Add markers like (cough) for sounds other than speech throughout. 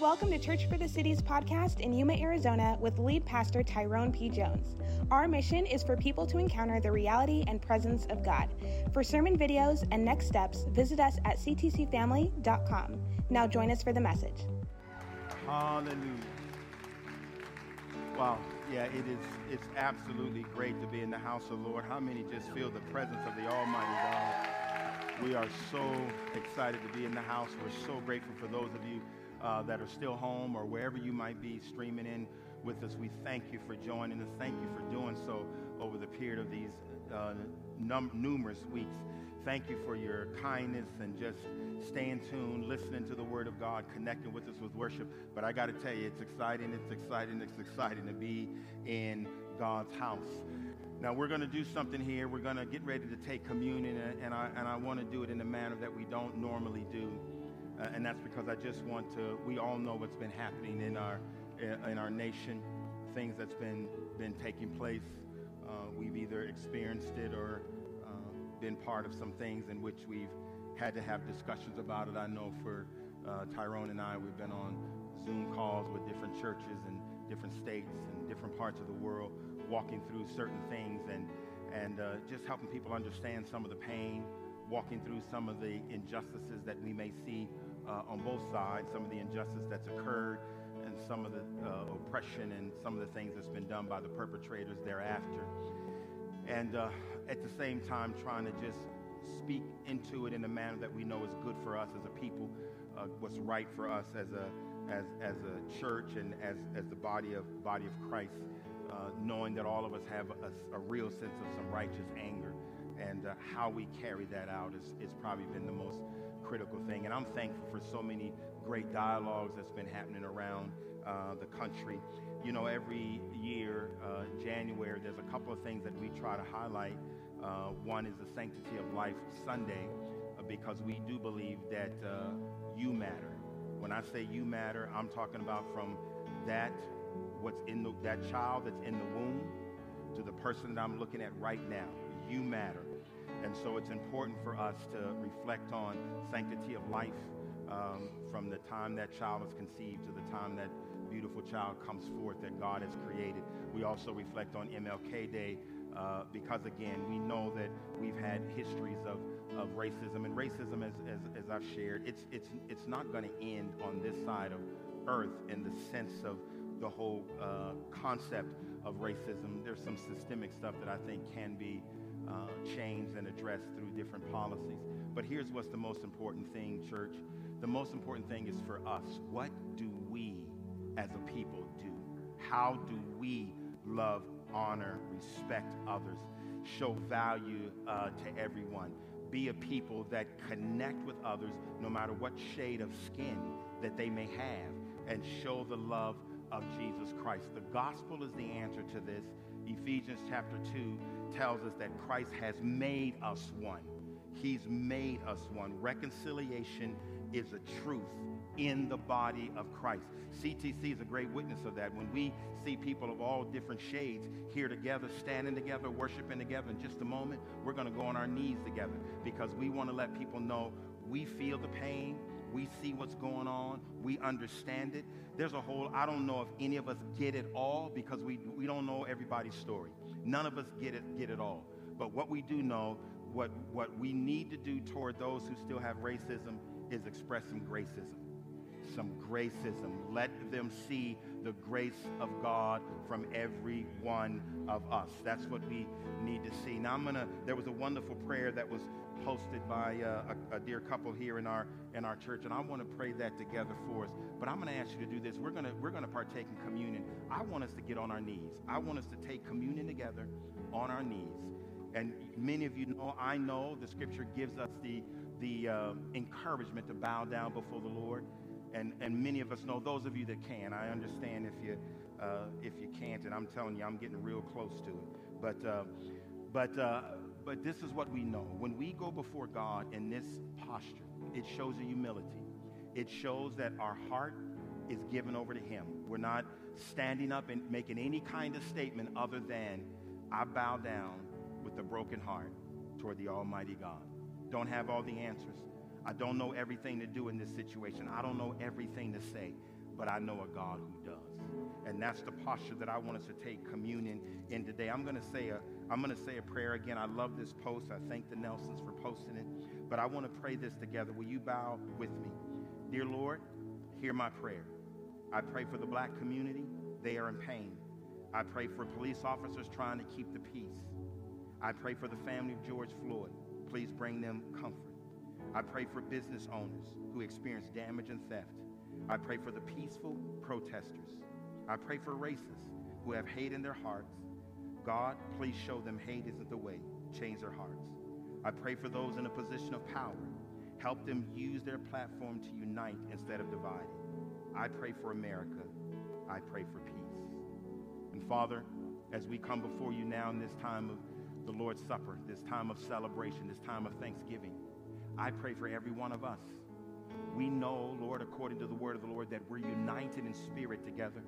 welcome to Church for the Cities podcast in Yuma, Arizona, with lead pastor Tyrone P. Jones. Our mission is for people to encounter the reality and presence of God. For sermon videos and next steps, visit us at ctcfamily.com. Now join us for the message. Hallelujah. Wow. Yeah, it is it's absolutely great to be in the house of the Lord. How many just feel the presence of the Almighty God? We are so excited to be in the house. We're so grateful for those of you uh, that are still home or wherever you might be streaming in with us. We thank you for joining us. Thank you for doing so over the period of these uh, num- numerous weeks. Thank you for your kindness and just staying tuned, listening to the Word of God, connecting with us with worship. But I got to tell you, it's exciting, it's exciting, it's exciting to be in God's house. Now we're going to do something here. We're going to get ready to take communion, and I, and I want to do it in a manner that we don't normally do. Uh, and that's because I just want to, we all know what's been happening in our, in our nation, things that's been, been taking place. Uh, we've either experienced it or uh, been part of some things in which we've had to have discussions about it. I know for uh, Tyrone and I, we've been on Zoom calls with different churches and different states and different parts of the world walking through certain things and, and uh, just helping people understand some of the pain, walking through some of the injustices that we may see uh, on both sides, some of the injustice that's occurred, and some of the uh, oppression and some of the things that's been done by the perpetrators thereafter. And uh, at the same time, trying to just speak into it in a manner that we know is good for us as a people, uh, what's right for us as a as, as a church and as, as the body of body of Christ uh, knowing that all of us have a, a, real sense of some righteous anger. And uh, how we carry that out is, is probably been the most critical thing. And I'm thankful for so many great dialogues that's been happening around uh, the country. You know, every year, uh, January, there's a couple of things that we try to highlight. Uh, one is the Sanctity of Life Sunday, uh, because we do believe that you matter. When I say you matter, I'm talking about from that what's in the, that child that's in the womb to the person that I'm looking at right now. You matter. And so it's important for us to reflect on sanctity of life um, from the time that child is conceived to the time that beautiful child comes forth that God has created. We also reflect on MLK Day uh, because, again, we know that we've had histories of, of racism. And racism, as, as, as I've shared, it's, it's, it's not going to end on this side of earth in the sense of the whole uh, concept of racism. There's some systemic stuff that I think can be uh, changed and addressed through different policies. But here's what's the most important thing, church. The most important thing is for us. What do we as a people do? How do we love, honor, respect others, show value uh, to everyone? Be a people that connect with others no matter what shade of skin that they may have and show the love of Jesus Christ. The gospel is the answer to this. Ephesians chapter 2 tells us that Christ has made us one. He's made us one. Reconciliation is a truth in the body of Christ. CTC is a great witness of that. When we see people of all different shades here together, standing together, worshiping together, in just a moment, we're going to go on our knees together because we want to let people know we feel the pain, we see what's going on. We understand it. There's a whole, I don't know if any of us get it all because we, we don't know everybody's story. None of us get it, get it all. But what we do know, what, what we need to do toward those who still have racism is expressing some gracism. Some gracism. Let them see the grace of God from every one of us. That's what we need to see. Now, I'm to, there was a wonderful prayer that was posted by uh, a, a, dear couple here in our in our church, and I want to pray that together for us. But I'm to ask you to do this. We're to we're to partake in communion. I want us to get on our knees. I want us to take communion together on our knees. And many of you know, I know the Scripture gives us the the uh, encouragement to bow down before the Lord. And and many of us know those of you that can. I understand if you uh, if you can't, and I'm telling you, I'm getting real close to it. But uh, but uh, but this is what we know. When we go before God in this posture, it shows a humility. It shows that our heart is given over to Him. We're not standing up and making any kind of statement other than, I bow down with a broken heart toward the Almighty God. Don't have all the answers. I don't know everything to do in this situation. I don't know everything to say. but I know a God who does. And that's the posture that I want us to take communion in today. I'm going to say a I'm going to say a prayer again. I love this post. I thank the Nelsons for posting it. But I want to pray this together. Will you bow with me? Dear Lord, hear my prayer. I pray for the black community. They are in pain. I pray for police officers trying to keep the peace. I pray for the family of George Floyd. Please bring them comfort. I pray for business owners who experience damage and theft. I pray for the peaceful protesters. I pray for racists who have hate in their hearts. God, please show them hate isn't the way. Change their hearts. I pray for those in a position of power. Help them use their platform to unite instead of dividing. I pray for America. I pray for peace. And Father, as we come before you now in this time of the Lord's Supper, this time of celebration, this time of thanksgiving, I pray for every one of us. We know, Lord, according to the word of the Lord, that we're united in spirit together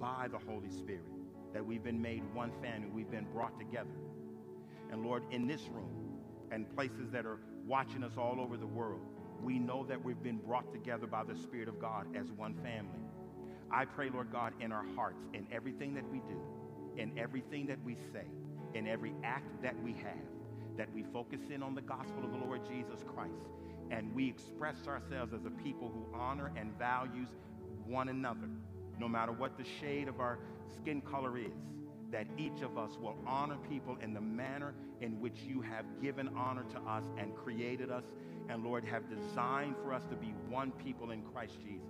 by the Holy Spirit, that we've been made one family, we've been brought together. And Lord, in this room and places that are watching us all over the world, we know that we've been brought together by the Spirit of God as one family. I pray, Lord God, in our hearts, in everything that we do, in everything that we say, in every act that we have, that we focus in on the gospel of the Lord Jesus Christ and we express ourselves as a people who honor and values one another, no matter what the shade of our skin color is, that each of us will honor people in the manner in which you have given honor to us and created us and Lord have designed for us to be one people in Christ Jesus.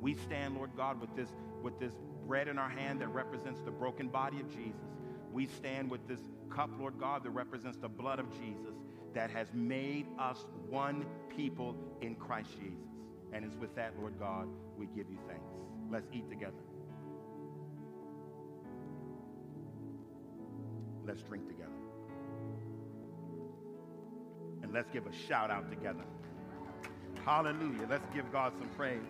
We stand, Lord God, with this with this bread in our hand that represents the broken body of Jesus. We stand with this cup, Lord God, that represents the blood of Jesus that has made us one people in Christ Jesus. And it's with that, Lord God, we give you thanks. Let's eat together. Let's drink together. And let's give a shout out together. Hallelujah. Let's give God some praise.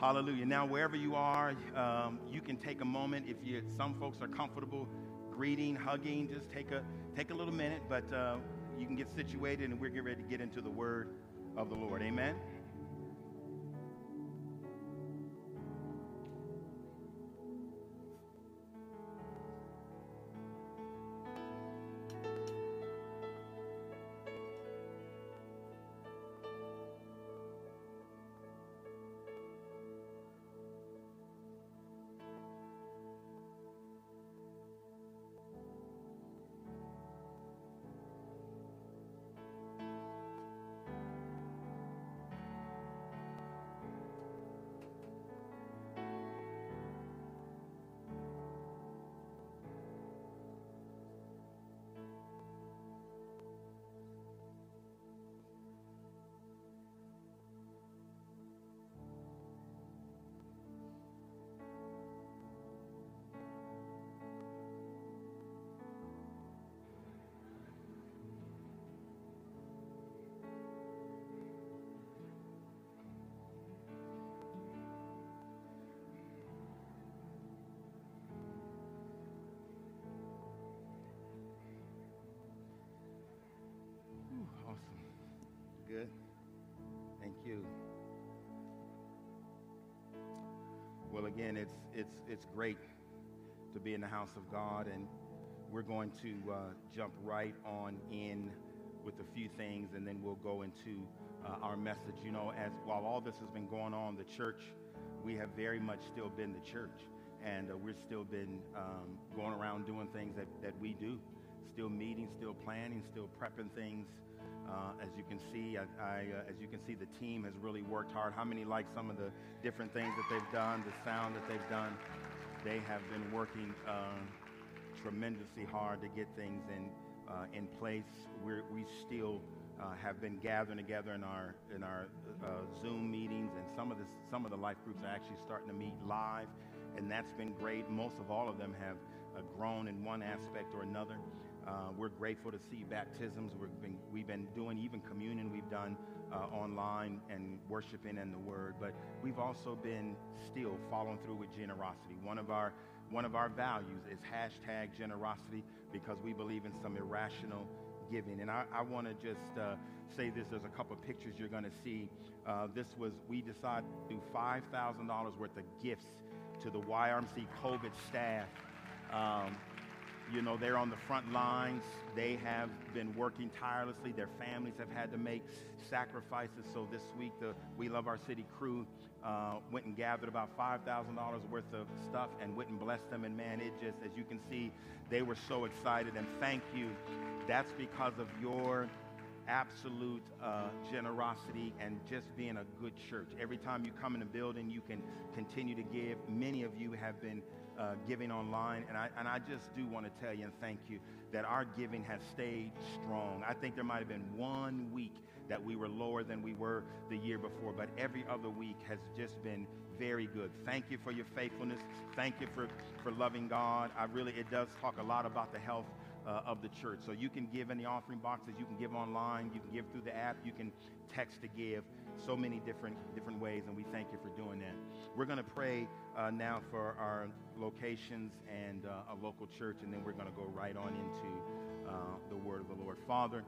Hallelujah. Now, wherever you are, um, you can take a moment. If you, some folks are comfortable greeting, hugging, just take a take a little minute. But uh, you can get situated, and we're getting ready to get into the Word of the Lord. Amen. Again, it's it's it's great to be in the house of God, and we're going to uh, jump right on in with a few things, and then we'll go into uh, our message. You know, as while all this has been going on, the church, we have very much still been the church, and uh, we've still been um, going around doing things that, that we do, still meeting, still planning, still prepping things uh, as you can see, I, I uh, as you can see, the team has really worked hard. How many like some of the different things that they've done, the sound that they've done? They have been working uh, tremendously hard to get things in uh, in place. We're, we still uh, have been gathering together in our in our uh, Zoom meetings, and some of the some of the life groups are actually starting to meet live, and that's been great. Most of all of them have grown in one aspect or another. Uh, we're grateful to see baptisms. We've been, we've been doing even communion we've done uh, online and worshiping in the Word. But we've also been still following through with generosity. One of our one of our values is hashtag generosity because we believe in some irrational giving. And I, I want to just uh, say this. There's a couple of pictures you're going to see. Uh, this was, we decided to do $5,000 worth of gifts to the YRMC COVID staff. Um, you know, they're on the front lines. They have been working tirelessly. Their families have had to make sacrifices. So this week, the We Love Our City crew uh, went and gathered about $5,000 worth of stuff and went and blessed them. And man, it just, as you can see, they were so excited. And thank you. That's because of your absolute uh, generosity and just being a good church. Every time you come in the building, you can continue to give. Many of you have been uh, giving online, and I, and I just do want to tell you and thank you that our giving has stayed strong. I think there might have been one week that we were lower than we were the year before, but every other week has just been very good. Thank you for your faithfulness. Thank you for, for loving God. I really, it does talk a lot about the health uh, of the church. So you can give in the offering boxes, you can give online, you can give through the app, you can text to give. So many different different ways, and we thank you for doing that. We're going to pray uh, now for our locations and uh, a local church, and then we're going to go right on into uh, the word of the Lord. Father,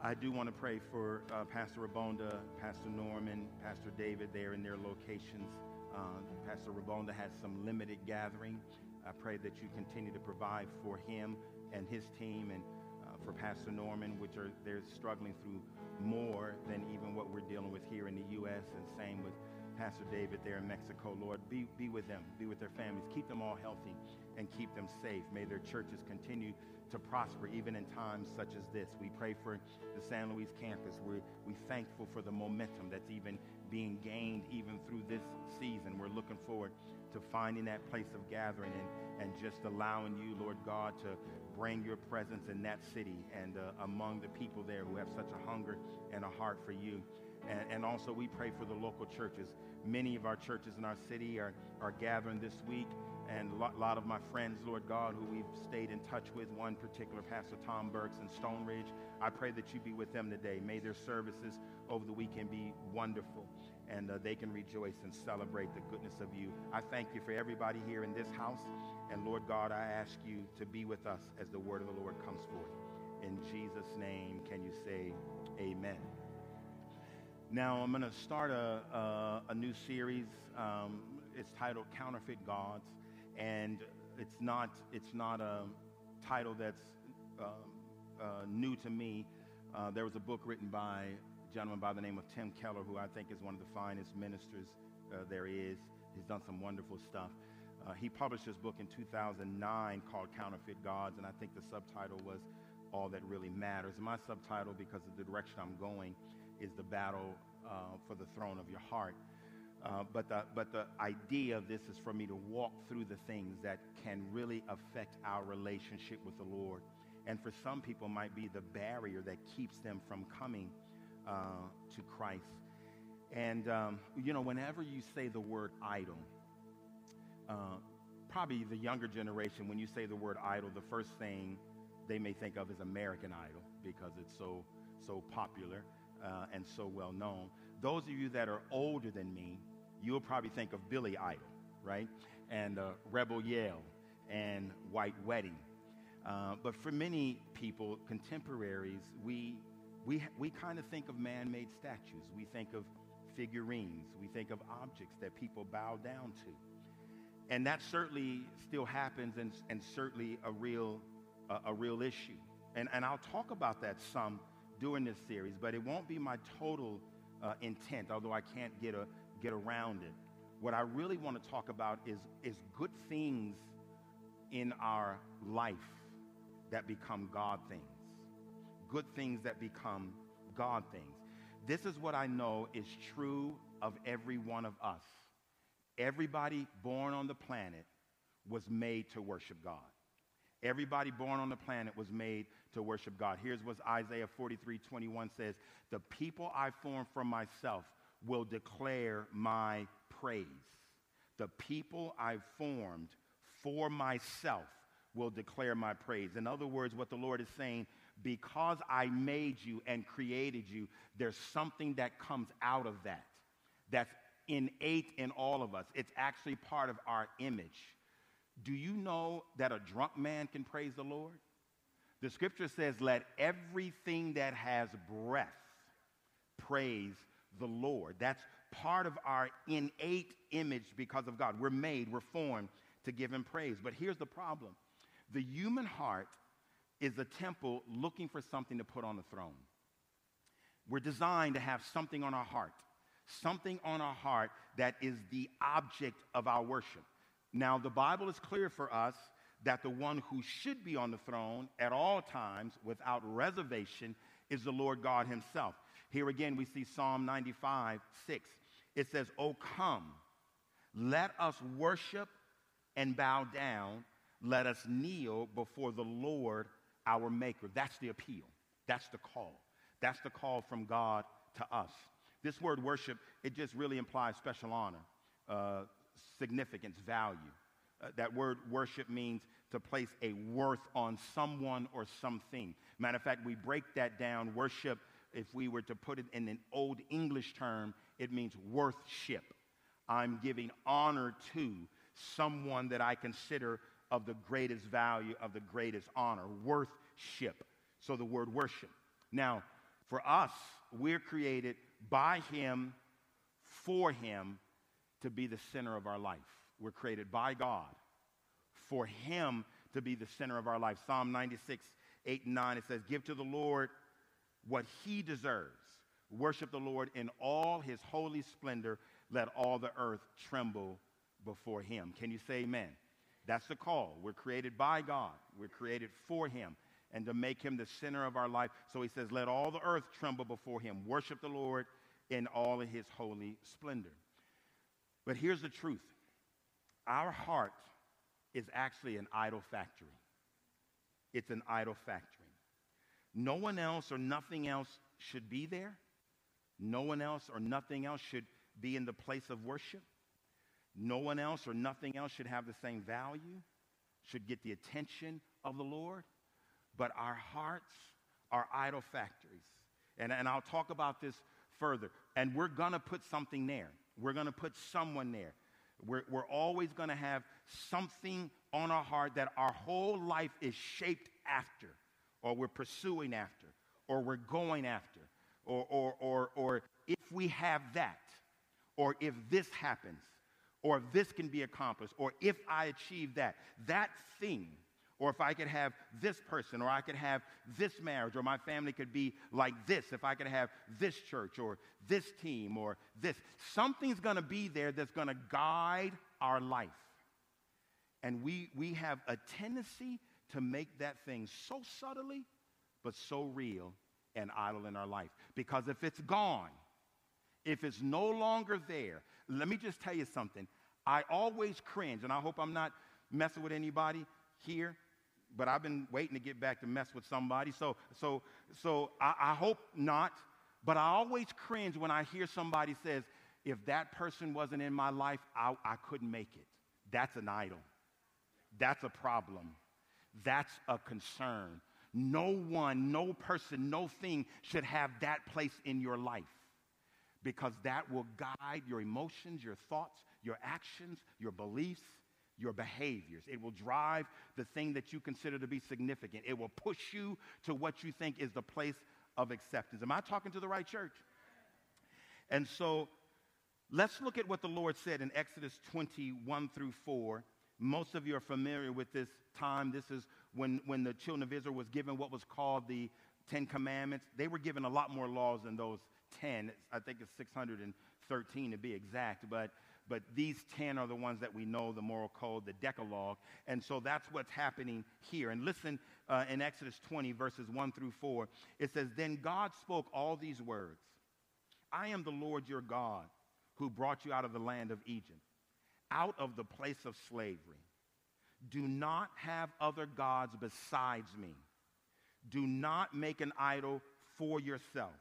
I do want to pray for uh, Pastor Rabonda, Pastor Norman, Pastor David there in their locations. Uh, Pastor Rabonda has some limited gathering. I pray that you continue to provide for him and his team and uh, for Pastor Norman, which are they're struggling through more than even what we're dealing with here in the U.S. and same with Pastor David there in Mexico. Lord, be, be with them, be with their families, keep them all healthy and keep them safe. May their churches continue to prosper even in times such as this. We pray for the San Luis campus. We're we thankful for the momentum that's even being gained even through this season. We're looking forward to finding that place of gathering and, and just allowing you, Lord God, to bring your presence in that city and uh, among the people there who have such a hunger and a heart for you. And, and, also, we pray for the local churches. Many of our churches in our city are, are gathering this week. And a lot, lot of my friends, Lord God, who we've stayed in touch with, one particular, Pastor Tom Burks in Stone Ridge, I pray that you be with them today. May their services over the weekend be wonderful and uh, they can rejoice and celebrate the goodness of you. I thank you for everybody here in this house. And Lord God, I ask you to be with us as the word of the Lord comes forth. In Jesus' name, can you say amen? Now, I'm going to start a, a, a, new series. Um, it's titled Counterfeit Gods. And it's not, it's not a title that's uh, uh, new to me. Uh, there was a book written by a gentleman by the name of Tim Keller, who I think is one of the finest ministers uh, there is. He's done some wonderful stuff. Uh, he published his book in 2009 called Counterfeit Gods, and I think the subtitle was All That Really Matters. My subtitle, because of the direction I'm going, is The Battle uh, for the Throne of Your Heart. Uh, but, the, but the idea of this is for me to walk through the things that can really affect our relationship with the Lord. And for some people might be the barrier that keeps them from coming uh, to Christ. And, um, you know, whenever you say the word idol, uh, probably the younger generation, when you say the word idol, the first thing they may think of is American Idol because it's so, so popular uh, and so well known. Those of you that are older than me, you'll probably think of Billy Idol, right? And uh, Rebel Yell and White Wedding. Uh, but for many people, contemporaries, we we, we kind of think of man made statues. We think of figurines. We think of objects that people bow down to. And that certainly still happens and, and certainly a real, uh, a real issue. And, and I'll talk about that some during this series, but it won't be my total uh, intent, although I can't get, a, get around it. What I really want to talk about is, is good things in our life that become God things good things that become God things. This is what I know is true of every one of us. Everybody born on the planet was made to worship God. Everybody born on the planet was made to worship God. Here's what Isaiah 43 21 says The people I formed for myself will declare my praise. The people I formed for myself will declare my praise. In other words, what the Lord is saying because I made you and created you, there's something that comes out of that that's innate in all of us. It's actually part of our image. Do you know that a drunk man can praise the Lord? The scripture says, Let everything that has breath praise the Lord. That's part of our innate image because of God. We're made, we're formed to give Him praise. But here's the problem the human heart is a temple looking for something to put on the throne. We're designed to have something on our heart, something on our heart that is the object of our worship. Now, the Bible is clear for us that the one who should be on the throne at all times without reservation is the Lord God Himself. Here again, we see Psalm 95 6. It says, Oh, come, let us worship and bow down. Let us kneel before the Lord our Maker. That's the appeal. That's the call. That's the call from God to us. This word worship, it just really implies special honor, uh, significance, value. Uh, that word worship means to place a worth on someone or something. Matter of fact, we break that down. Worship, if we were to put it in an old English term, it means worthship. I'm giving honor to someone that I consider of the greatest value, of the greatest honor. Worthship. So the word worship. Now, for us, we're created by Him, for Him, to be the center of our life. We're created by God for Him to be the center of our life. Psalm 96, 8 and 9, it says, Give to the Lord what He deserves. Worship the Lord in all His holy splendor. Let all the earth tremble before Him. Can you say amen? That's the call. We're created by God, we're created for Him and to make him the center of our life. So he says, Let all the earth tremble before him. Worship the Lord in all of his holy splendor. But here's the truth our heart is actually an idol factory. It's an idol factory. No one else or nothing else should be there. No one else or nothing else should be in the place of worship. No one else or nothing else should have the same value, should get the attention of the Lord but our hearts are idol factories. And, and I'll talk about this further. And we're going to put something there. We're going to put someone there. We're, we're always going to have something on our heart that our whole life is shaped after, or we're pursuing after, or we're going after, or, or, or, or if we have that, or if this happens, or if this can be accomplished, or if I achieve that, that thing or if I could have this person, or I could have this marriage, or my family could be like this, if I could have this church, or this team, or this. Something's to be there that's to guide our life. And we, we have a tendency to make that thing so subtly, but so real and idol in our life. Because if it's gone, if it's no longer there, let me just tell you something. I always cringe, and I hope I'm not messing with anybody here but I've been waiting to get back to mess with somebody. So, so, so I, I hope not. But I always cringe when I hear somebody says, if that person wasn't in my life, I, I couldn't make it. That's an idol. That's a problem. That's a concern. No one, no person, no thing should have that place in your life because that will guide your emotions, your thoughts, your actions, your beliefs your behaviors. It will drive the thing that you consider to be significant. It will push you to what you think is the place of acceptance. Am I talking to the right church? And so let's look at what the Lord said in Exodus 21 through 4. Most of you are familiar with this time. This is when, when the children of Israel was given what was called the Ten Commandments. They were given a lot more laws than those 10. I think it's 613 to be exact. But but these 10 are the ones that we know the moral code, the Decalogue. And so that's what's happening here. And listen uh, in Exodus 20, verses 1 through 4. It says, Then God spoke all these words I am the Lord your God who brought you out of the land of Egypt, out of the place of slavery. Do not have other gods besides me. Do not make an idol for yourself,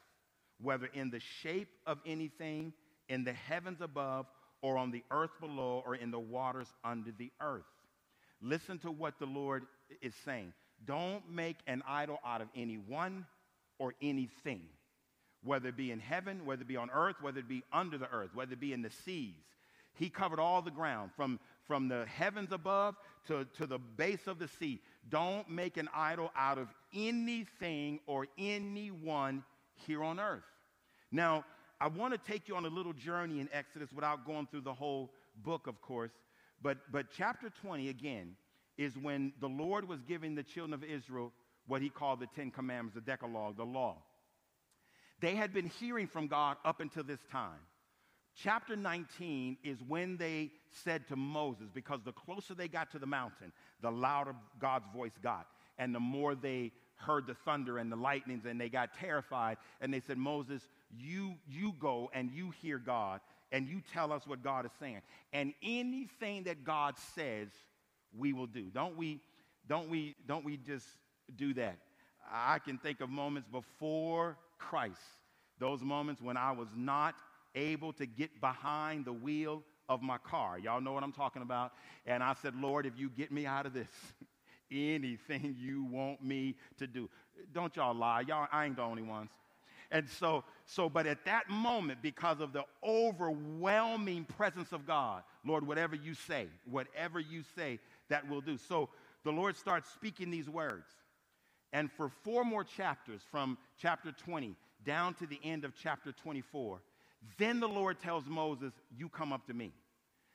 whether in the shape of anything in the heavens above or on the earth below or in the waters under the earth. Listen to what the Lord is saying. Don't make an idol out of anyone or anything, whether it be in heaven, whether it be on earth, whether it be under the earth, whether it be in the seas. He covered all the ground from, from the heavens above to, to the base of the sea. Don't make an idol out of anything or anyone here on earth. Now, I want to take you on a little journey in Exodus without going through the whole book, of course. But, but chapter 20, again, is when the Lord was giving the children of Israel what he called the Ten Commandments, the Decalogue, the law. They had been hearing from God up until this time. Chapter 19 is when they said to Moses, because the closer they got to the mountain, the louder God's voice got. And the more they heard the thunder and the lightnings and they got terrified. And they said, Moses, you, you go and you hear God and you tell us what God is saying. And anything that God says, we will do. Don't we, don't we, don't we just do that? I can think of moments before Christ, those moments when I was not able to get behind the wheel of my car. Y'all know what I'm talking about? And I said, Lord, if you get me out of this, (laughs) anything you want me to do. Don't y'all lie. Y'all, I ain't the only ones. And so, so, but at that moment, because of the overwhelming presence of God, Lord, whatever you say, whatever you say, that will do. So the Lord starts speaking these words. And for four more chapters, from chapter 20 down to the end of chapter 24, then the Lord tells Moses, You come up to me.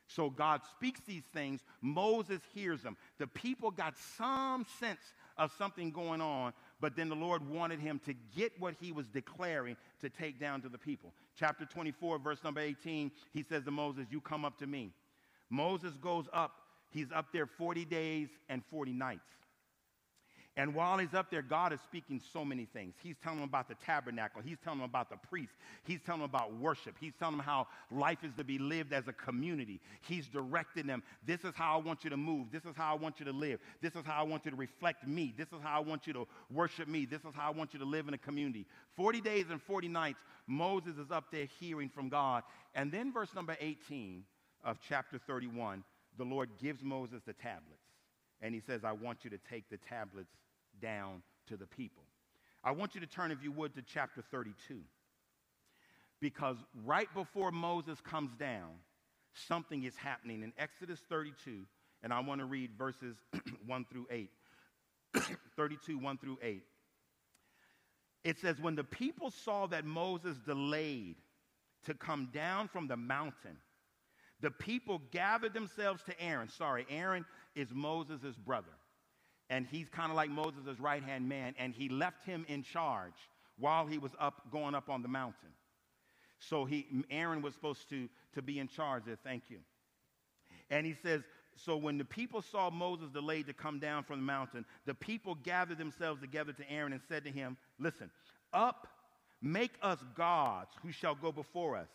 So God speaks these things. Moses hears them. The people got some sense of something going on, but then the Lord wanted him to get what he was declaring to take down to the people. Chapter 24, verse number 18, he says to Moses, You come up to me. Moses goes up. He's up there 40 days and 40 nights. And while he's up there, God is speaking so many things. He's telling him about the tabernacle. He's telling him about the priest. He's telling him about worship. He's telling him how life is to be lived as a community. He's directing them. This is how I want you to move. This is how I want you to live. This is how I want you to reflect me. This is how I want you to worship me. This is how I want you to live in a community. 40 days and 40 nights, Moses is up there hearing from God. And then, verse number 18 of chapter 31, the Lord gives Moses the tablets. And he says, I want you to take the tablets down to the people. I want you to turn, if you would, to chapter 32. Because right before Moses comes down, something is happening in Exodus 32, and I want to read verses (clears throat) 1 through 8. (clears throat) 32, 1 through 8. It says, When the people saw that Moses delayed to come down from the mountain, the people gathered themselves to Aaron. Sorry, Aaron is Moses' brother and he's kind of like Moses' right hand man, and he left him in charge while he was up going up on the mountain. So he, Aaron was supposed to, to be in charge there. Thank you. And he says, So when the people saw Moses delayed to come down from the mountain, the people gathered themselves together to Aaron and said to him, Listen, up, make us gods who shall go before us.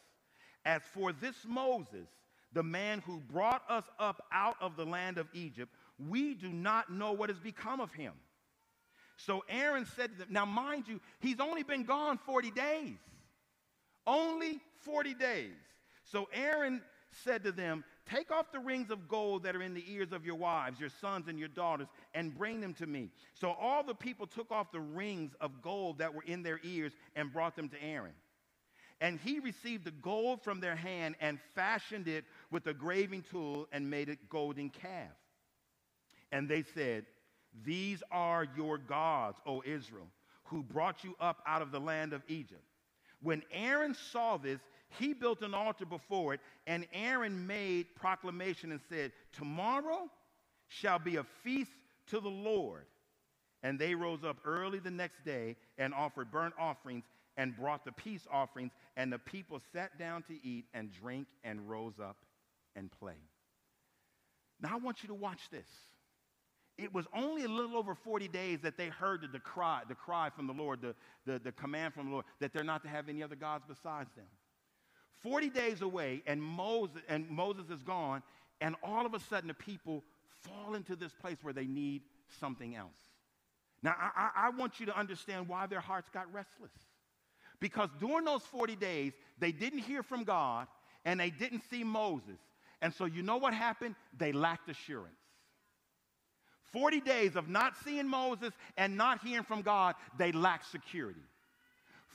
As for this Moses, the man who brought us up out of the land of Egypt, we do not know what has become of him. So Aaron said to them, now mind you, he's only been gone 40 days. Only 40 days. So Aaron said to them, Take off the rings of gold that are in the ears of your wives, your sons, and your daughters, and bring them to me. So all the people took off the rings of gold that were in their ears and brought them to Aaron. And he received the gold from their hand and fashioned it with a graving tool and made a golden calf. And they said, These are your gods, O Israel, who brought you up out of the land of Egypt. When Aaron saw this, he built an altar before it, and Aaron made proclamation and said, Tomorrow shall be a feast to the Lord. And they rose up early the next day and offered burnt offerings and brought the peace offerings, and the people sat down to eat and drink and rose up and play. Now I want you to watch this. It was only a little over 40 days that they heard the, cry, the cry from the Lord, the, the, the command from the Lord that they're not to have any other gods besides them. 40 days away, and Moses, and Moses is gone, and all of a sudden the people fall into this place where they need something else. Now, I, I want you to understand why their hearts got restless. Because during those 40 days, they didn't hear from God and they didn't see Moses. And so, you know what happened? They lacked assurance. 40 days of not seeing Moses and not hearing from God, they lacked security.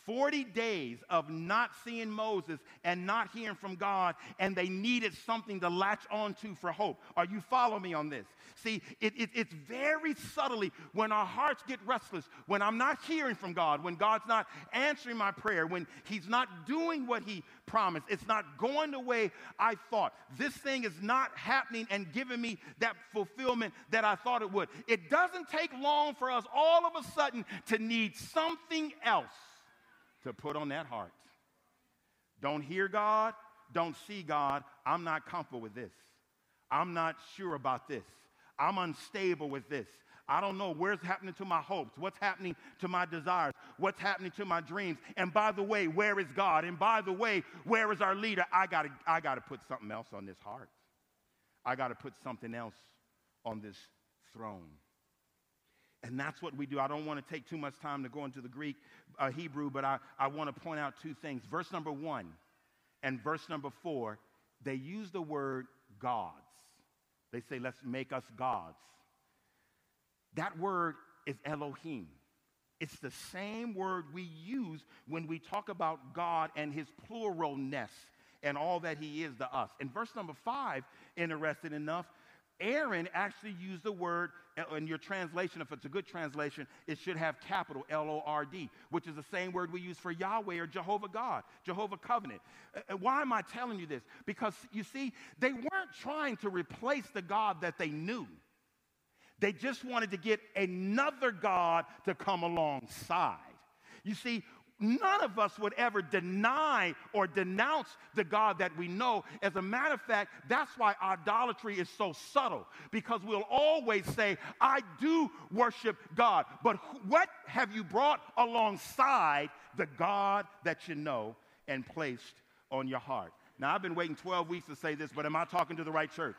40 days of not seeing Moses and not hearing from God, and they needed something to latch onto for hope. Are you following me on this? See, it, it, it's very subtly when our hearts get restless, when I'm not hearing from God, when God's not answering my prayer, when He's not doing what He promised, it's not going the way I thought. This thing is not happening and giving me that fulfillment that I thought it would. It doesn't take long for us all of a sudden to need something else to put on that heart. Don't hear God, don't see God. I'm not comfortable with this. I'm not sure about this. I'm unstable with this. I don't know where's happening to my hopes, what's happening to my desires, what's happening to my dreams. And by the way, where is God? And by the way, where is our leader? I got to I got to put something else on this heart. I got to put something else on this throne. And that's what we do. I don't want to take too much time to go into the Greek, uh, Hebrew, but I, I want to point out two things. Verse number one and verse number four, they use the word gods. They say, let's make us gods. That word is Elohim. It's the same word we use when we talk about God and his pluralness and all that he is to us. In verse number five, interesting enough, Aaron actually used the word uh, in your translation, if it's a good translation, it should have capital L O R D, which is the same word we use for Yahweh or Jehovah God, Jehovah Covenant. Uh, uh, why am I telling you this? Because you see, they weren't trying to replace the God that they knew. They just wanted to get another God to come alongside. You see, none of us would ever deny or denounce the God that we know. As a matter of fact, that's why idolatry is so subtle, because we'll always say, I do worship God. But what have you brought alongside the God that you know and placed on your heart? Now, I've been waiting 12 weeks to say this, but am I talking to the right church?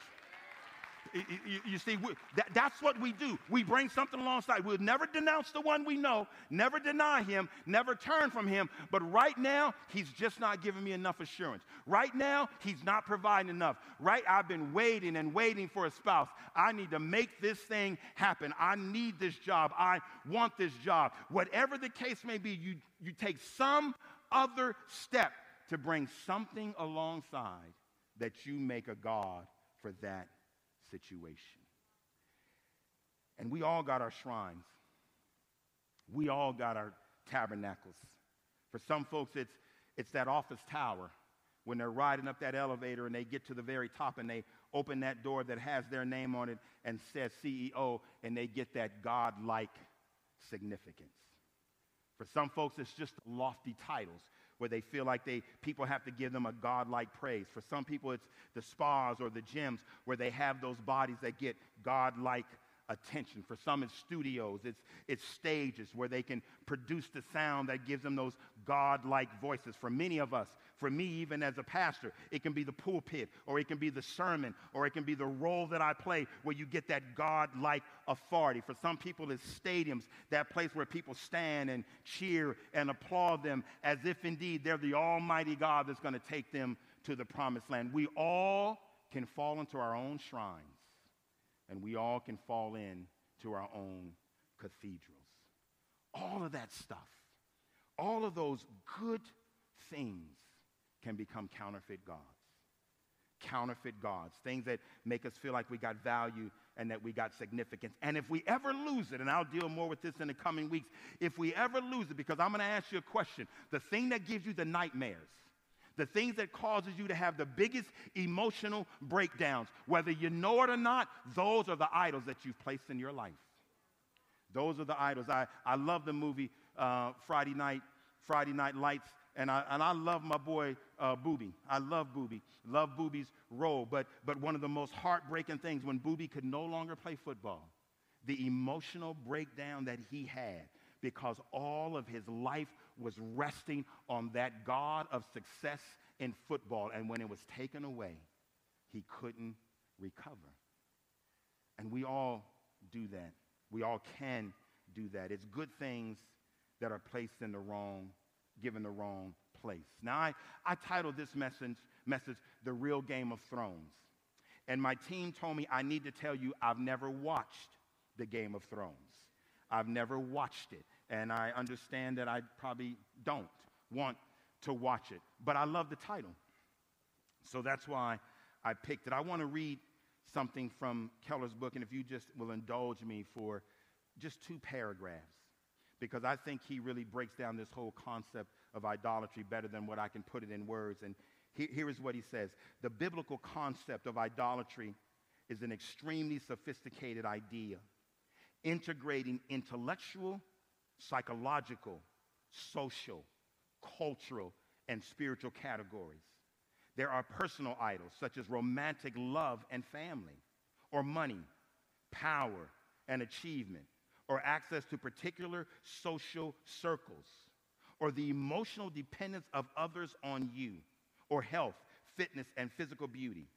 You, you see, we, that, that's what we do. We bring something alongside. We'll never denounce the one we know, never deny him, never turn from him. But right now, he's just not giving me enough assurance. Right now, he's not providing enough. Right? I've been waiting and waiting for a spouse. I need to make this thing happen. I need this job. I want this job. Whatever the case may be, you, you take some other step to bring something alongside that you make a God for that situation. And we all got our shrines. We all got our tabernacles. For some folks, it's, it's that office tower when they're riding up that elevator and they get to the very top and they open that door that has their name on it and says CEO and they get that God-like significance. For some folks, it's just lofty titles where they feel like they people have to give them a godlike praise. For some people, it's the spas or the gyms where they have those bodies that get godlike attention. For some, it's studios, it's, it's stages where they can produce the sound that gives them those God-like voices. For many of us, for me, even as a pastor, it can be the pulpit, or it can be the sermon, or it can be the role that I play where you get that God-like authority. For some people, it's stadiums, that place where people stand and cheer and applaud them as if indeed they're the Almighty God that's going to take them to the promised land. We all can fall into our own shrines and we all can fall in to our own cathedrals. All of that stuff, all of those good things can become counterfeit gods. Counterfeit gods, things that make us feel like we got value and that we got significance. And if we ever lose it, and I'll deal more with this in the coming weeks, if we ever lose it, because I'm going to ask you a question, the thing that gives you the nightmares, the things that causes you to have the biggest emotional breakdowns, whether you know it or not, those are the idols that you've placed in your life. Those are the idols. I, I love the movie uh, Friday Night, Friday Night Lights, and I, and I love my boy uh, Boobie. I love Boobie. Love Boobie's role. But, but one of the most heartbreaking things when Booby could no longer play football, the emotional breakdown that he had because all of his life was resting on that God of success in football. And when it was taken away, he couldn't recover. And we all do that. We all can do that. It's good things that are placed in the wrong, given the wrong place. Now, I, I titled this message, message The Real Game of Thrones. And my team told me I need to tell you I've never watched the Game of Thrones. I've never watched it. And I understand that I probably don't want to watch it, but I love the title. So that's why I picked it. I want to read something from Keller's book, and if you just will indulge me for just two paragraphs, because I think he really breaks down this whole concept of idolatry better than what I can put it in words. And he, here is what he says The biblical concept of idolatry is an extremely sophisticated idea, integrating intellectual, psychological, social, cultural, and spiritual categories. There are personal idols such as romantic love and family, or money, power, and achievement, or access to particular social circles, or the emotional dependence of others on you, or health, fitness, and physical beauty.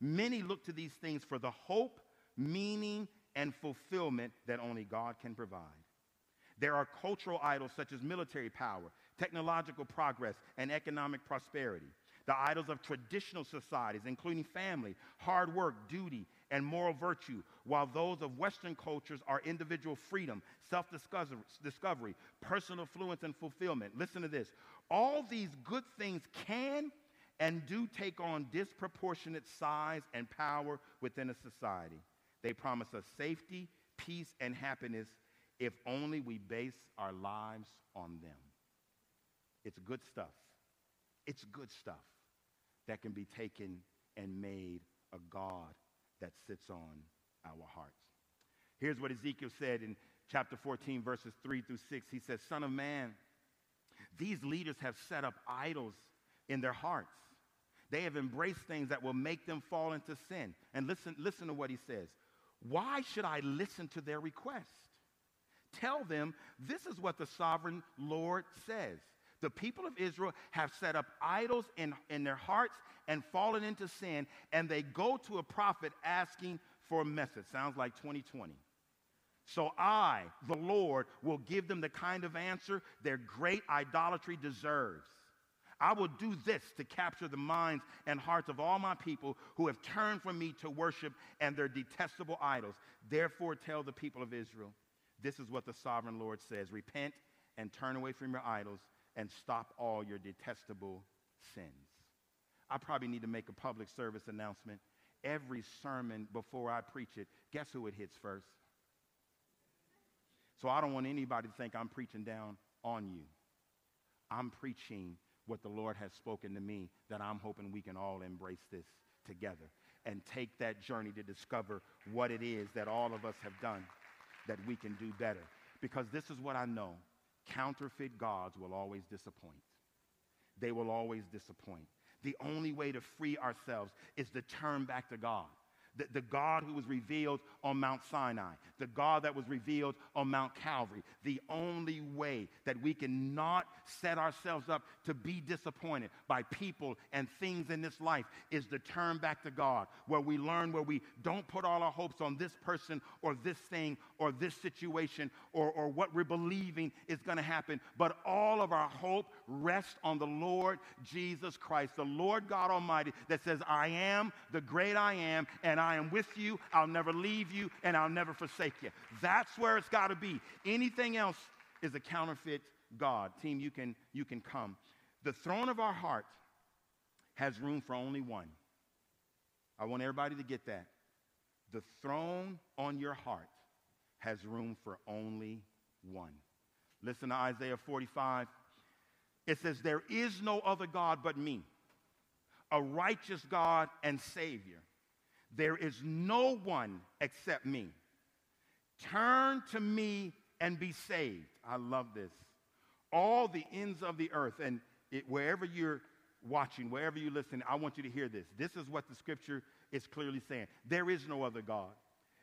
Many look to these things for the hope, meaning, and fulfillment that only God can provide. There are cultural idols such as military power, technological progress, and economic prosperity. The idols of traditional societies, including family, hard work, duty, and moral virtue, while those of Western cultures are individual freedom, self discovery, personal fluence, and fulfillment. Listen to this. All these good things can and do take on disproportionate size and power within a society. They promise us safety, peace, and happiness if only we base our lives on them. It's good stuff. It's good stuff that can be taken and made a God that sits on our hearts. Here's what Ezekiel said in chapter 14, verses 3 through 6. He says, Son of man, these leaders have set up idols in their hearts. They have embraced things that will make them fall into sin. And listen, listen to what he says. Why should I listen to their request? Tell them this is what the sovereign Lord says. The people of Israel have set up idols in, in their hearts and fallen into sin, and they go to a prophet asking for a message. Sounds like 2020. So I, the Lord, will give them the kind of answer their great idolatry deserves. I will do this to capture the minds and hearts of all my people who have turned from me to worship and their detestable idols. Therefore, tell the people of Israel this is what the sovereign Lord says Repent and turn away from your idols and stop all your detestable sins. I probably need to make a public service announcement. Every sermon before I preach it, guess who it hits first? So I don't want anybody to think I'm preaching down on you. I'm preaching what the Lord has spoken to me that I'm hoping we can all embrace this together and take that journey to discover what it is that all of us have done that we can do better. Because this is what I know counterfeit gods will always disappoint. They will always disappoint. The only way to free ourselves is to turn back to God the, the God who was revealed on Mount Sinai, the God that was revealed on Mount Calvary. The only way that we can not set ourselves up to be disappointed by people and things in this life is to turn back to God, where we learn where we don't put all our hopes on this person or this thing or this situation or, or what we're believing is going to happen, but all of our hope rests on the Lord Jesus Christ, the Lord God Almighty that says, I am the great I am, and I am with you, I'll never leave you, and I'll never forsake you. That's where it's got to be. Anything else is a counterfeit God. Team, you can, you can come. The throne of our heart has room for only one. I want everybody to get that. The throne on your heart has room for only one. Listen to Isaiah 45. It says, There is no other God but me, a righteous God and Savior. There is no one except me. Turn to me and be saved. I love this. All the ends of the earth, and it, wherever you're watching, wherever you listen, I want you to hear this. This is what the scripture is clearly saying. There is no other God.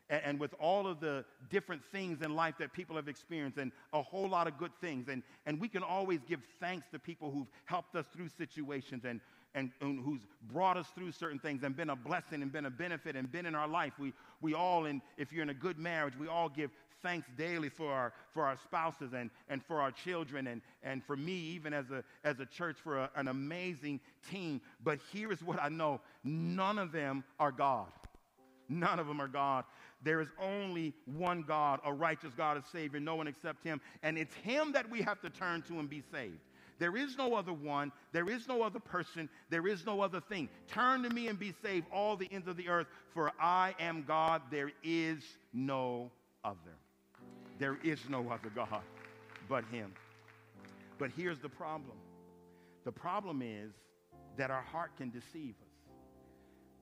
And, and with all of the different things in life that people have experienced, and a whole lot of good things, and, and we can always give thanks to people who've helped us through situations and and, and, who's brought us through certain things and been a blessing and been a benefit and been in our life. We, we all, in, if you're in a good marriage, we all give thanks daily for our, for our spouses and, and for our children and, and for me, even as a, as a church, for a, an amazing team. But here is what I know none of them are God. None of them are God. There is only one God, a righteous God, a Savior, no one except Him. And it's Him that we have to turn to and be saved. There is no other one. There is no other person. There is no other thing. Turn to me and be saved, all the ends of the earth, for I am God. There is no other. There is no other God but Him. But here's the problem the problem is that our heart can deceive us.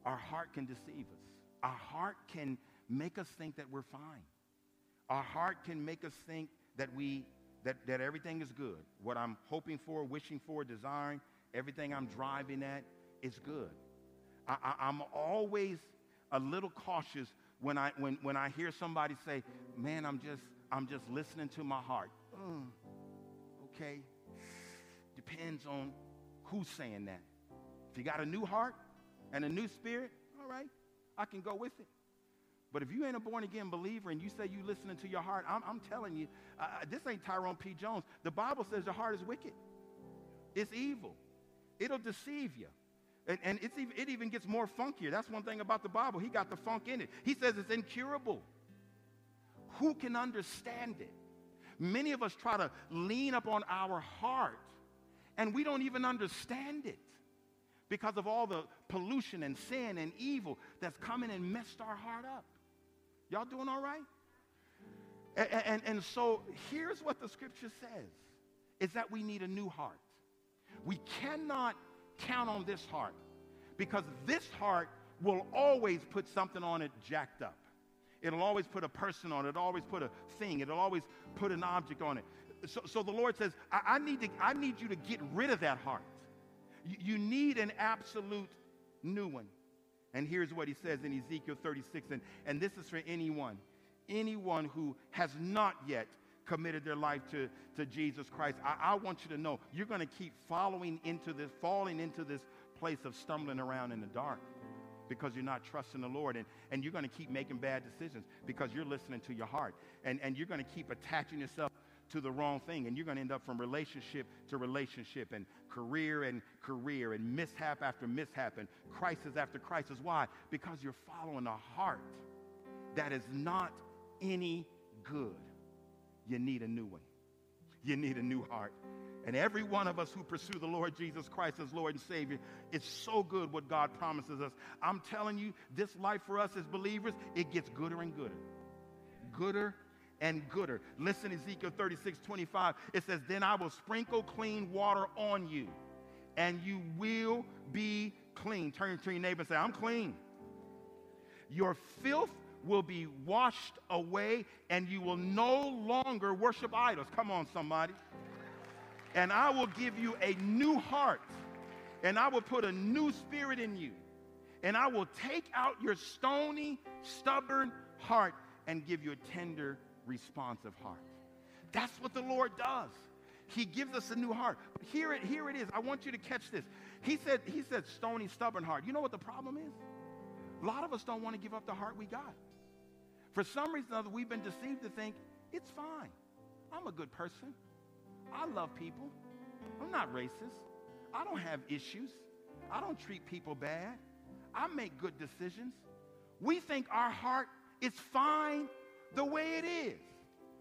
Our heart can deceive us. Our heart can make us think that we're fine. Our heart can make us think that we that, that everything is good. What I'm hoping for, wishing for, desiring, everything I'm driving at is good. I, am always a little cautious when I when when I hear somebody say, "Man, I'm just I'm just listening to my heart." Mm, okay, depends on who's saying that. If you got a new heart and a new spirit, all right, I can go with it. But if you ain't a born again believer and you say you listening to your heart, I'm, I'm telling you, uh, this ain't Tyrone P. Jones. The Bible says your heart is wicked. It's evil. It'll deceive you. And, and even, it even gets more funkier. That's one thing about the Bible. He got the funk in it. He says it's incurable. Who can understand it? Many of us try to lean upon our heart, and we don't even understand it because of all the pollution and sin and evil that's coming and messed our heart up. Y'all doing all right? And, and, and, so here's what the scripture says is that we need a new heart. We cannot count on this heart because this heart will always put something on it jacked up. It'll always put a person on it. It'll always put a thing. It'll always put an object on it. So, so the Lord says, I, I, need to, I need you to get rid of that heart. You, you need an absolute new one. And here's what he says in Ezekiel 36, and, and this is for anyone, anyone who has not yet committed their life to, to Jesus Christ. I, I want you to know you're going to keep following into this, falling into this place of stumbling around in the dark because you're not trusting the Lord. And, and you're going to keep making bad decisions because you're listening to your heart. And, and you're going to keep attaching yourself to the wrong thing. And you're going to end up from relationship to relationship and career and career and mishap after mishap and crisis after crisis. Why? Because you're following a heart that is not any good. You need a new one. You need a new heart. And every one of us who pursue the Lord Jesus Christ as Lord and Savior, it's so good what God promises us. I'm telling you, this life for us as believers, it gets gooder and gooder. Gooder and gooder. Listen, Ezekiel 36, 25. It says, Then I will sprinkle clean water on you, and you will be clean. Turn to your neighbor and say, I'm clean. Your filth will be washed away, and you will no longer worship idols. Come on, somebody. And I will give you a new heart, and I will put a new spirit in you, and I will take out your stony, stubborn heart and give you a tender responsive heart. That's what the Lord does. He gives us a new heart. But here it, here it is. I want you to catch this. He said, he said, stony, stubborn heart. You know what the problem is? A lot of us don't want to give up the heart we got. For some reason or other, we've been deceived to think, it's fine. I'm a good person. I love people. I'm not racist. I don't have issues. I don't treat people bad. I make good decisions. We think our heart is fine the way it is.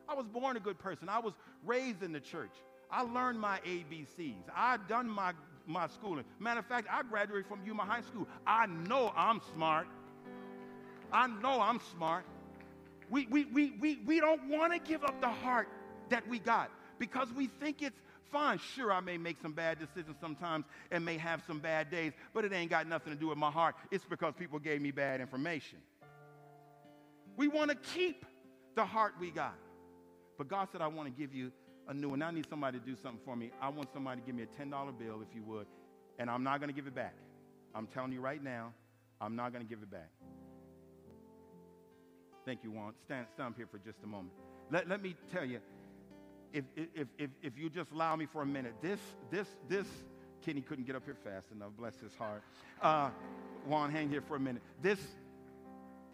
I was born a good person. I was raised in the church. I learned my ABCs. I done my, my schooling. Matter of fact, I graduated from Yuma High School. I know I'm smart. I know I'm smart. We, we, we, we, we don't want to give up the heart that we got because we think it's fine. Sure, I may make some bad decisions sometimes and may have some bad days, but it ain't got nothing to do with my heart. It's because people gave me bad information. We want to keep the heart we got. But God said, I want to give you a new one. I need somebody to do something for me. I want somebody to give me a $10 bill, if you would, and I'm not going to give it back. I'm telling you right now, I'm not going to give it back. Thank you, Juan. Stand, stand up here for just a moment. Let, let me tell you, if, if, if, if you just allow me for a minute, this, this, this, Kenny couldn't get up here fast enough, bless his heart. Uh, Juan, hang here for a minute. This,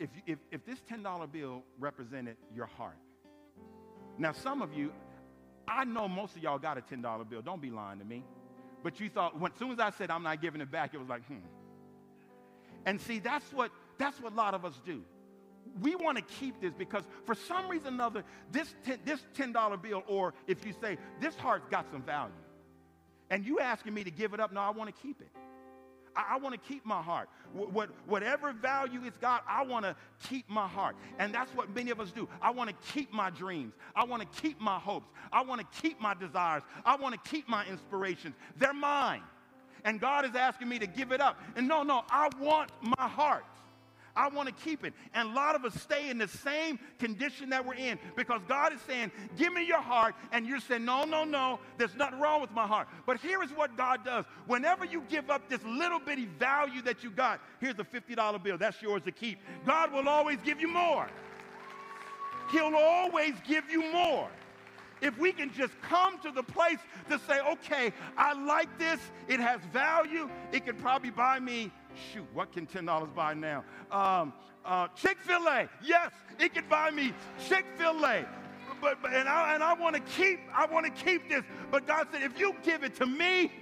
if, if, if this $10 bill represented your heart, now some of you, I know most of y'all got a $10 bill. Don't be lying to me. But you thought, when, as soon as I said I'm not giving it back, it was like, hmm. And see, that's what that's what a lot of us do. We want to keep this because for some reason or another, this, ten, this $10 bill, or if you say, this heart's got some value, and you asking me to give it up, no, I want to keep it. I, I want to keep my heart. What, whatever value it's got, I want to keep my heart. And that's what many of us do. I want to keep my dreams. I want to keep my hopes. I want to keep my desires. I want to keep my inspirations. They're mine. And God is asking me to give it up. And no, no, I want my heart. I want to keep it. And a lot of us stay in the same condition that we're in because God is saying, Give me your heart. And you're saying, No, no, no, there's nothing wrong with my heart. But here is what God does. Whenever you give up this little bitty value that you got, here's a $50 bill, that's yours to keep. God will always give you more. He'll always give you more if we can just come to the place to say, okay, I like this, it has value, it could probably buy me shoot, what can $10 buy now? Um, uh, Chick fil A. Yes, it can buy me Chick fil A. But, but, and I, and I want to keep, I want to keep this. But God said, if you give it to me,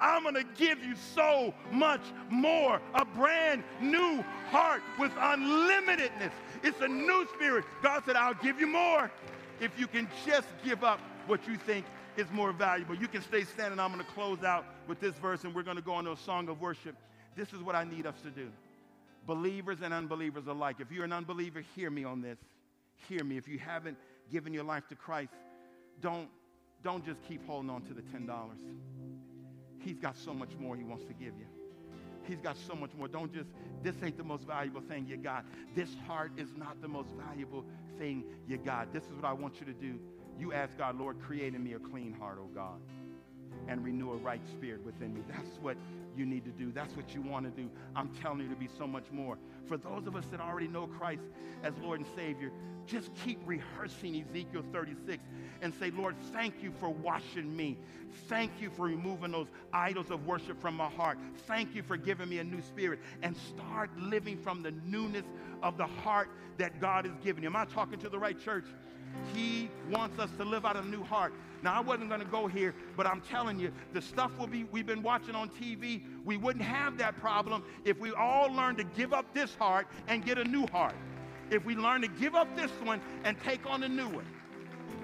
I'm going to give you so much more. A brand new heart with unlimitedness. It's a new spirit. God said, I'll give you more if you can just give up what you think is more valuable. You can stay standing. I'm going to close out with this verse, and we're going to go into a song of worship. This is what I need us to do. Believers and unbelievers alike. If you're an unbeliever, hear me on this. Hear me. If you haven't given your life to Christ, don't, don't just keep holding on to the $10. He's got so much more he wants to give you. He's got so much more. Don't just, this ain't the most valuable thing you got. This heart is not the most valuable thing you got. This is what I want you to do. You ask God, Lord, create in me a clean heart, oh God, and renew a right spirit within me. That's what you need to do. That's what you want to do. I'm telling you to be so much more. For those of us that already know Christ as Lord and Savior, just keep rehearsing Ezekiel 36 and say, Lord, thank you for washing me. Thank you for removing those idols of worship from my heart. Thank you for giving me a new spirit. And start living from the newness of the heart that God has given you. Am I talking to the right church? He wants us to live out a new heart. Now, I wasn't going to go here, but I'm telling you, the stuff we'll be, we've been watching on TV, we wouldn't have that problem if we all learned to give up this heart and get a new heart. If we learn to give up this one and take on a new one.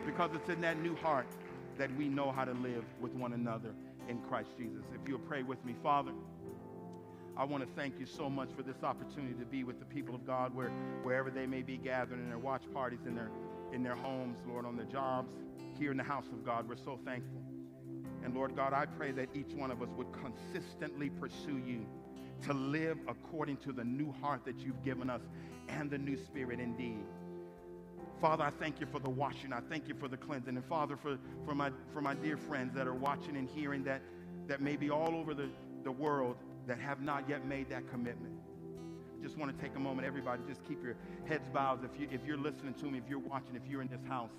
Because it's in that new heart that we know how to live with one another in Christ Jesus. If you'll pray with me, Father. I want to thank you so much for this opportunity to be with the people of God where, wherever they may be gathered in their watch parties, in their in their homes, Lord, on their jobs, here in the house of God. We're so thankful. And Lord God, I pray that each one of us would consistently pursue you to live according to the new heart that you've given us and the new spirit indeed. Father, I thank you for the washing. I thank you for the cleansing. And Father, for, for, my, for my dear friends that are watching and hearing that, that may be all over the, the world that have not yet made that commitment just want to take a moment, everybody, just keep your heads bowed. If, you, if you're listening to me, if you're watching, if you're in this house,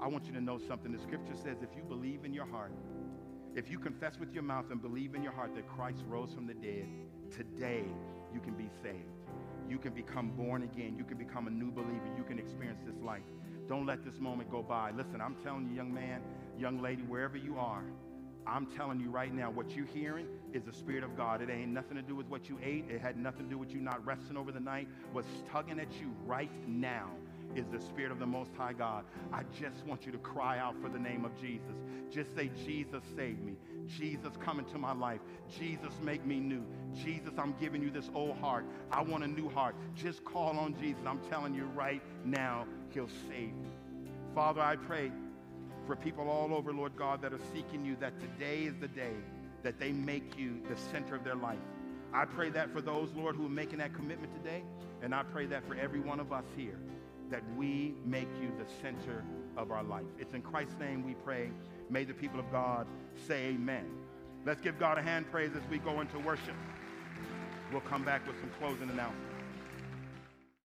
I want you to know something. The scripture says if you believe in your heart, if you confess with your mouth and believe in your heart that Christ rose from the dead, today you can be saved. You can become born again. You can become a new believer. You can experience this life. Don't let this moment go by. Listen, I'm telling you, young man, young lady, wherever you are, I'm telling you right now, what you're hearing is the Spirit of God. It ain't nothing to do with what you ate. It had nothing to do with you not resting over the night. What's tugging at you right now is the Spirit of the Most High God. I just want you to cry out for the name of Jesus. Just say, Jesus, save me. Jesus, come into my life. Jesus, make me new. Jesus, I'm giving you this old heart. I want a new heart. Just call on Jesus. I'm telling you right now, He'll save you. Father, I pray for people all over, Lord God, that are seeking you, that today is the day that they make you the center of their life. I pray that for those, Lord, who are making that commitment today, and I pray that for every one of us here, that we make you the center of our life. It's in Christ's name we pray. May the people of God say amen. Let's give God a hand praise as we go into worship. We'll come back with some closing announcements.